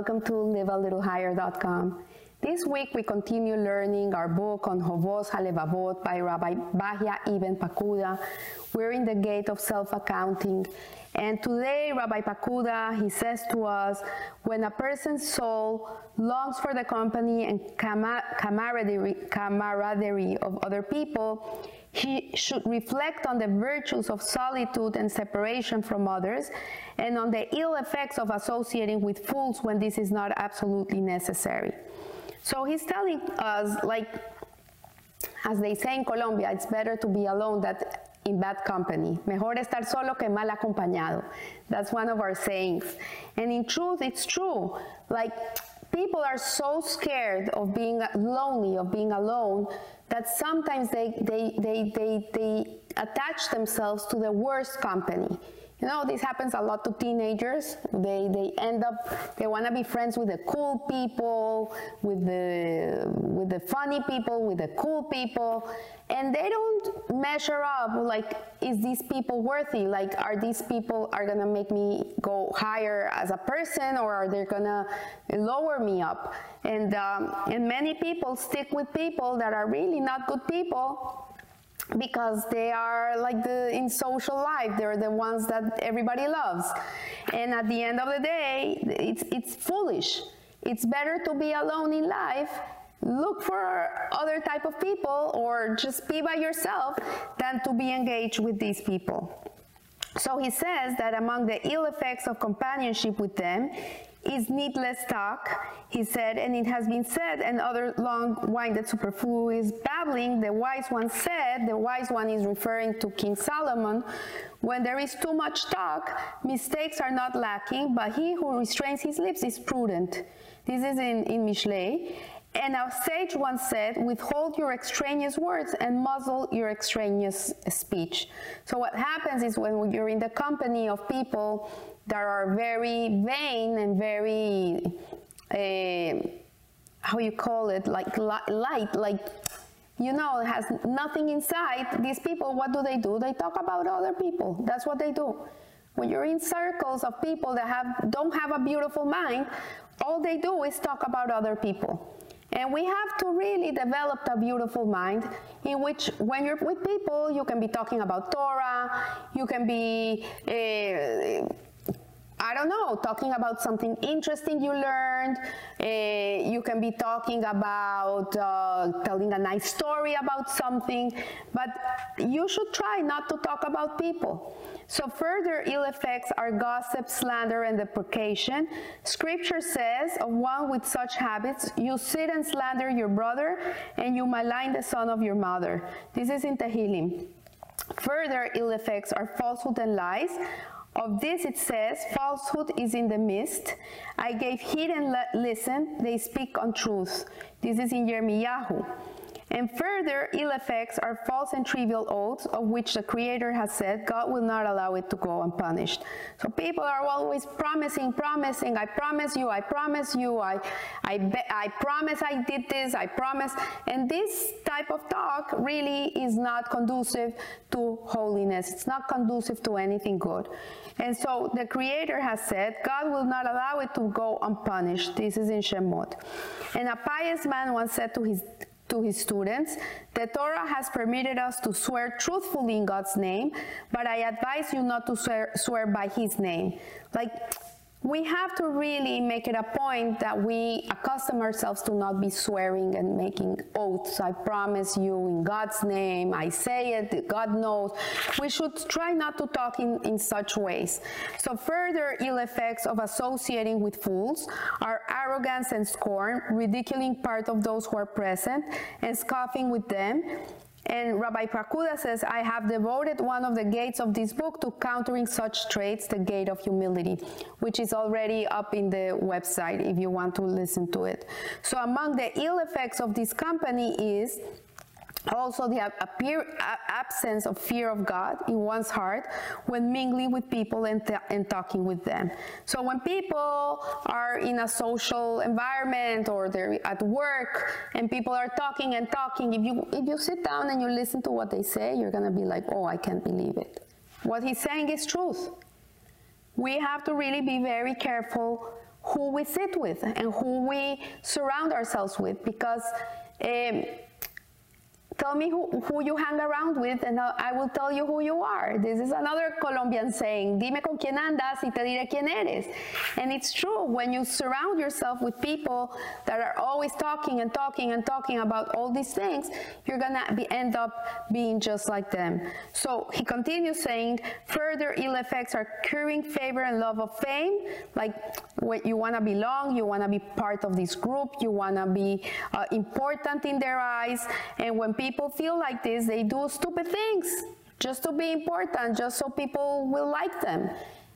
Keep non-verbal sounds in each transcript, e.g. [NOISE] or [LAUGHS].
welcome to livealittlehigher.com. This week we continue learning our book on Hovos HaLevavot by Rabbi Bahya Ibn Pakuda. We're in the gate of self-accounting. And today Rabbi Pakuda, he says to us, when a person's soul longs for the company and camaraderie, camaraderie of other people, he should reflect on the virtues of solitude and separation from others and on the ill effects of associating with fools when this is not absolutely necessary. So he's telling us, like, as they say in Colombia, it's better to be alone than in bad company. Mejor estar solo que mal acompañado. That's one of our sayings. And in truth, it's true. Like, people are so scared of being lonely, of being alone, that sometimes they, they, they, they, they attach themselves to the worst company. You know, this happens a lot to teenagers. They, they end up, they want to be friends with the cool people, with the, with the funny people, with the cool people, and they don't measure up like, is these people worthy? Like, are these people are going to make me go higher as a person or are they going to lower me up? And, um, and many people stick with people that are really not good people because they are like the in social life they're the ones that everybody loves. And at the end of the day it's it's foolish. It's better to be alone in life look for other type of people or just be by yourself than to be engaged with these people. So he says that among the ill effects of companionship with them is needless talk, he said, and it has been said, and other long-winded superfluous babbling, the wise one said, the wise one is referring to King Solomon, when there is too much talk, mistakes are not lacking, but he who restrains his lips is prudent. This is in, in Mishlei. And our sage once said, withhold your extraneous words and muzzle your extraneous speech. So what happens is when you're in the company of people that are very vain and very, uh, how you call it, like light, like, you know, has nothing inside. These people, what do they do? They talk about other people. That's what they do. When you're in circles of people that have, don't have a beautiful mind, all they do is talk about other people. And we have to really develop a beautiful mind in which when you're with people, you can be talking about Torah, you can be uh, I don't know, talking about something interesting you learned. Uh, you can be talking about uh, telling a nice story about something, but you should try not to talk about people. So further ill effects are gossip, slander, and deprecation. Scripture says of one with such habits, you sit and slander your brother, and you malign the son of your mother. This is in Tehillim. Further ill effects are falsehood and lies, of this it says, falsehood is in the midst. I gave heed and listen, they speak untruth. This is in Yirmiyahu. And further ill effects are false and trivial oaths of which the Creator has said God will not allow it to go unpunished. So people are always promising, promising, I promise you, I promise you, I, I, I promise I did this, I promise. And this type of talk really is not conducive to holiness. It's not conducive to anything good. And so the Creator has said, God will not allow it to go unpunished. This is in Shemot. And a pious man once said to his to his students, the Torah has permitted us to swear truthfully in God's name, but I advise you not to swear, swear by his name. Like, we have to really make it a point that we accustom ourselves to not be swearing and making oaths. I promise you in God's name, I say it, God knows. We should try not to talk in, in such ways. So further ill effects of associating with fools are arrogance and scorn, ridiculing part of those who are present, and scoffing with them, and Rabbi Pakuda says, I have devoted one of the gates of this book to countering such traits, the gate of humility, which is already up in the website if you want to listen to it. So among the ill effects of this company is also the appear, absence of fear of God in one's heart when mingling with people and, and talking with them. So when people are in a social environment or they're at work and people are talking and talking, if you, if you sit down and you listen to what they say, you're going to be like, oh, I can't believe it. What he's saying is truth. We have to really be very careful who we sit with and who we surround ourselves with because um, Tell me who, who you hang around with and I will tell you who you are. This is another Colombian saying, dime con quién andas y te diré quién eres. And it's true, when you surround yourself with people that are always talking and talking and talking about all these things, you're gonna be, end up being just like them. So he continues saying, further ill effects are curing favor and love of fame, like what you wanna belong, you wanna be part of this group, you wanna be uh, important in their eyes, and when people people feel like this, they do stupid things just to be important, just so people will like them.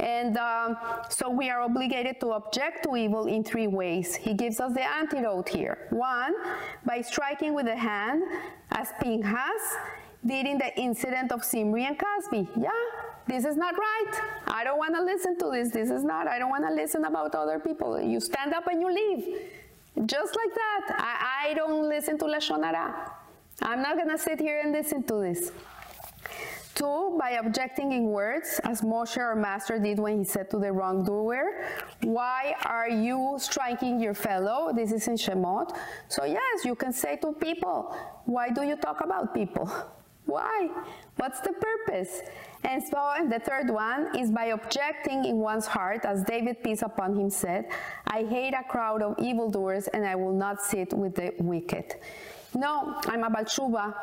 And um, so we are obligated to object to evil in three ways. He gives us the antidote here. One, by striking with the hand, as Pinchas did in the incident of Zimri and Cozbi. Yeah, this is not right. I don't want to listen to this. This is not, I don't want to listen about other people. You stand up and you leave. Just like that. I, I don't listen to Lashon Hara. I'm not going to sit here and listen to this. Two, by objecting in words, as Moshe, our master, did when he said to the wrongdoer, Why are you striking your fellow? This is in Shemot. So, yes, you can say to people, Why do you talk about people? [LAUGHS] Why? What's the purpose? And so, and the third one is by objecting in one's heart, as David, peace upon him, said, I hate a crowd of evildoers and I will not sit with the wicked. No, I'm a Baal Teshuva.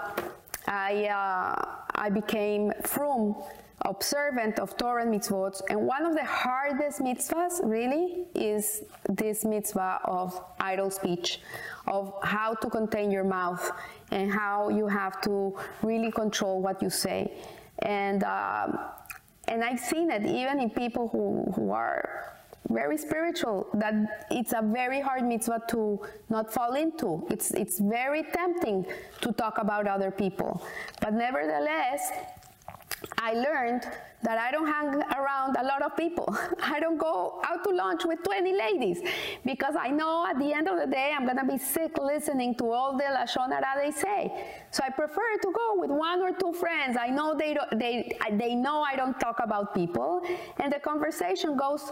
I, uh, I became from observant of Torah mitzvot, and one of the hardest mitzvahs, really, is this mitzvah of idle speech, of how to contain your mouth and how you have to really control what you say. And, um, and I've seen it even in people who, who are very spiritual that it's a very hard mitzvah to not fall into it's it's very tempting to talk about other people but nevertheless I learned that I don't hang around a lot of people. [LAUGHS] I don't go out to lunch with 20 ladies because I know at the end of the day I'm gonna be sick listening to all the lashon hara they say. So I prefer to go with one or two friends. I know they they they know I don't talk about people, and the conversation goes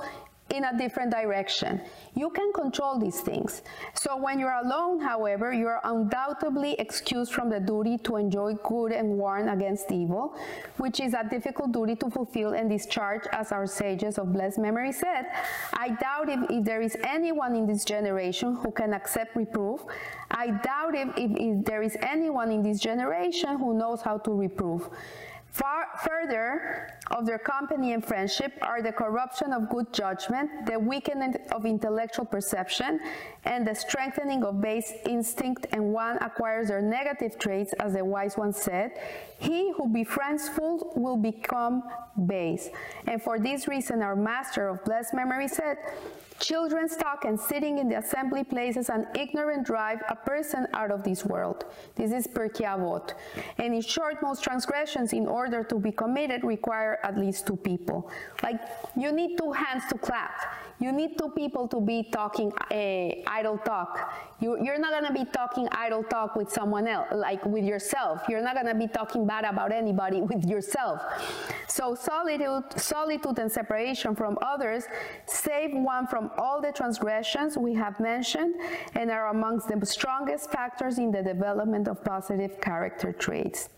in a different direction. You can control these things. So when you're alone, however, you're undoubtedly excused from the duty to enjoy good and warn against evil, which is a difficult duty to fulfill and discharge, as our sages of blessed memory said. I doubt if, if there is anyone in this generation who can accept reproof. I doubt if, if, if there is anyone in this generation who knows how to reprove. Further of their company and friendship are the corruption of good judgment, the weakening of intellectual perception, and the strengthening of base instinct, and one acquires their negative traits, as the wise one said. He who befriends fools will become base. And for this reason, our master of blessed memory said, Children's talk and sitting in the assembly places an ignorant drive a person out of this world. This is Avot. And in short, most transgressions, in order to be committed, require at least two people. Like, you need two hands to clap. You need two people to be talking uh, idle talk. You, you're not to be talking idle talk with someone else, like with yourself. You're not to be talking bad about anybody [LAUGHS] with yourself. So solitude, solitude and separation from others save one from all the transgressions we have mentioned and are amongst the strongest factors in the development of positive character traits.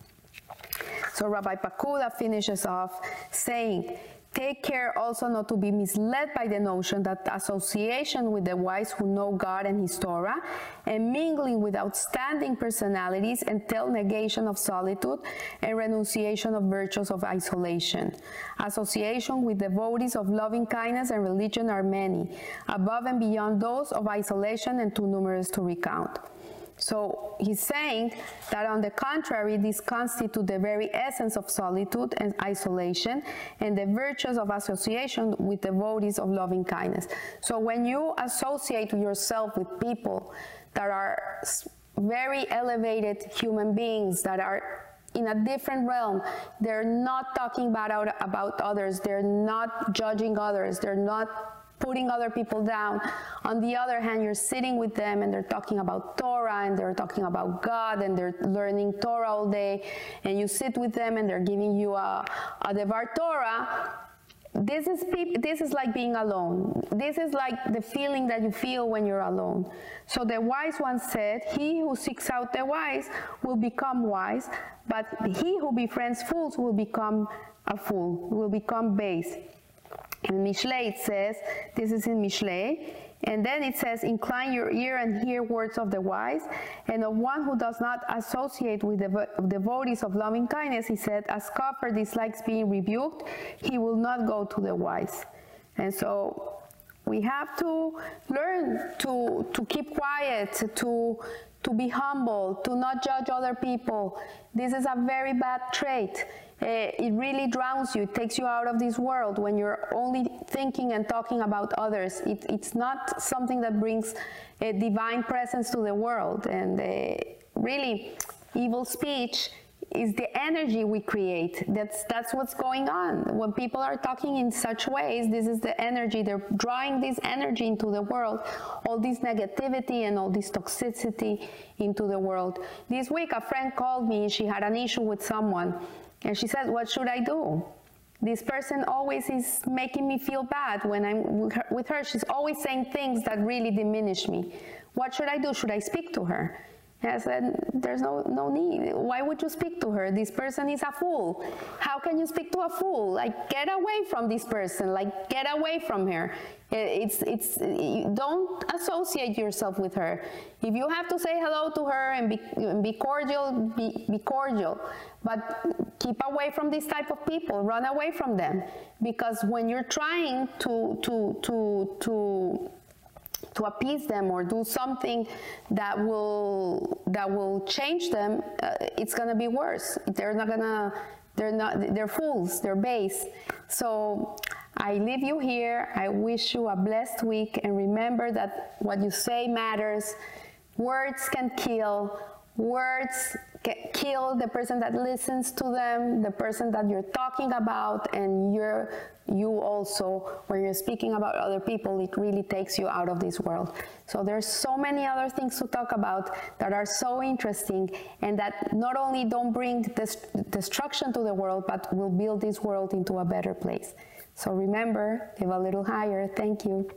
So Rabbi Pakuda finishes off saying, Take care also not to be misled by the notion that association with the wise who know God and His Torah and mingling with outstanding personalities entail negation of solitude and renunciation of virtues of isolation. Association with devotees of loving kindness and religion are many, above and beyond those of isolation and too numerous to recount. So he's saying that on the contrary, these constitute the very essence of solitude and isolation and the virtues of association with devotees of loving kindness. So when you associate yourself with people that are very elevated human beings that are in a different realm. They're not talking about, about others. They're not judging others. They're not putting other people down. On the other hand, you're sitting with them and they're talking about Torah and they're talking about God and they're learning Torah all day. And you sit with them and they're giving you a, a Devar Torah. this is this is like being alone. This is like the feeling that you feel when you're alone. So the wise one said, "He who seeks out the wise will become wise, but he who befriends fools will become a fool, will become base." In Mishle it says, this is in Mishle, and then it says, Incline your ear and hear words of the wise. And of one who does not associate with the devotees of loving kindness, he said, A scoffer dislikes being rebuked, he will not go to the wise. And so we have to learn to, to keep quiet, to, to be humble, to not judge other people. This is a very bad trait. Uh, it really drowns you, it takes you out of this world when you're only thinking and talking about others. It, it's not something that brings a divine presence to the world. And uh, really, evil speech is the energy we create. That's that's what's going on. When people are talking in such ways, this is the energy. They're drawing this energy into the world, all this negativity and all this toxicity into the world. This week a friend called me, she had an issue with someone and she said, What should I do? This person always is making me feel bad when I'm with her. She's always saying things that really diminish me. What should I do? Should I speak to her? I said, there's no, no need. Why would you speak to her? This person is a fool. How can you speak to a fool? Like, get away from this person. Like, get away from her. It's, it's, don't associate yourself with her. If you have to say hello to her and be, be cordial, be, be cordial. But keep away from this type of people. Run away from them. Because when you're trying to, to, to, to to appease them or do something that will that will change them, uh, it's gonna be worse. They're not gonna. They're not. They're fools. They're base. So I leave you here. I wish you a blessed week, and remember that what you say matters. Words can kill. Words kill the person that listens to them, the person that you're talking about, and you're you also, when you're speaking about other people, it really takes you out of this world. So there's so many other things to talk about that are so interesting and that not only don't bring this destruction to the world, but will build this world into a better place. So remember, live a little higher. Thank you.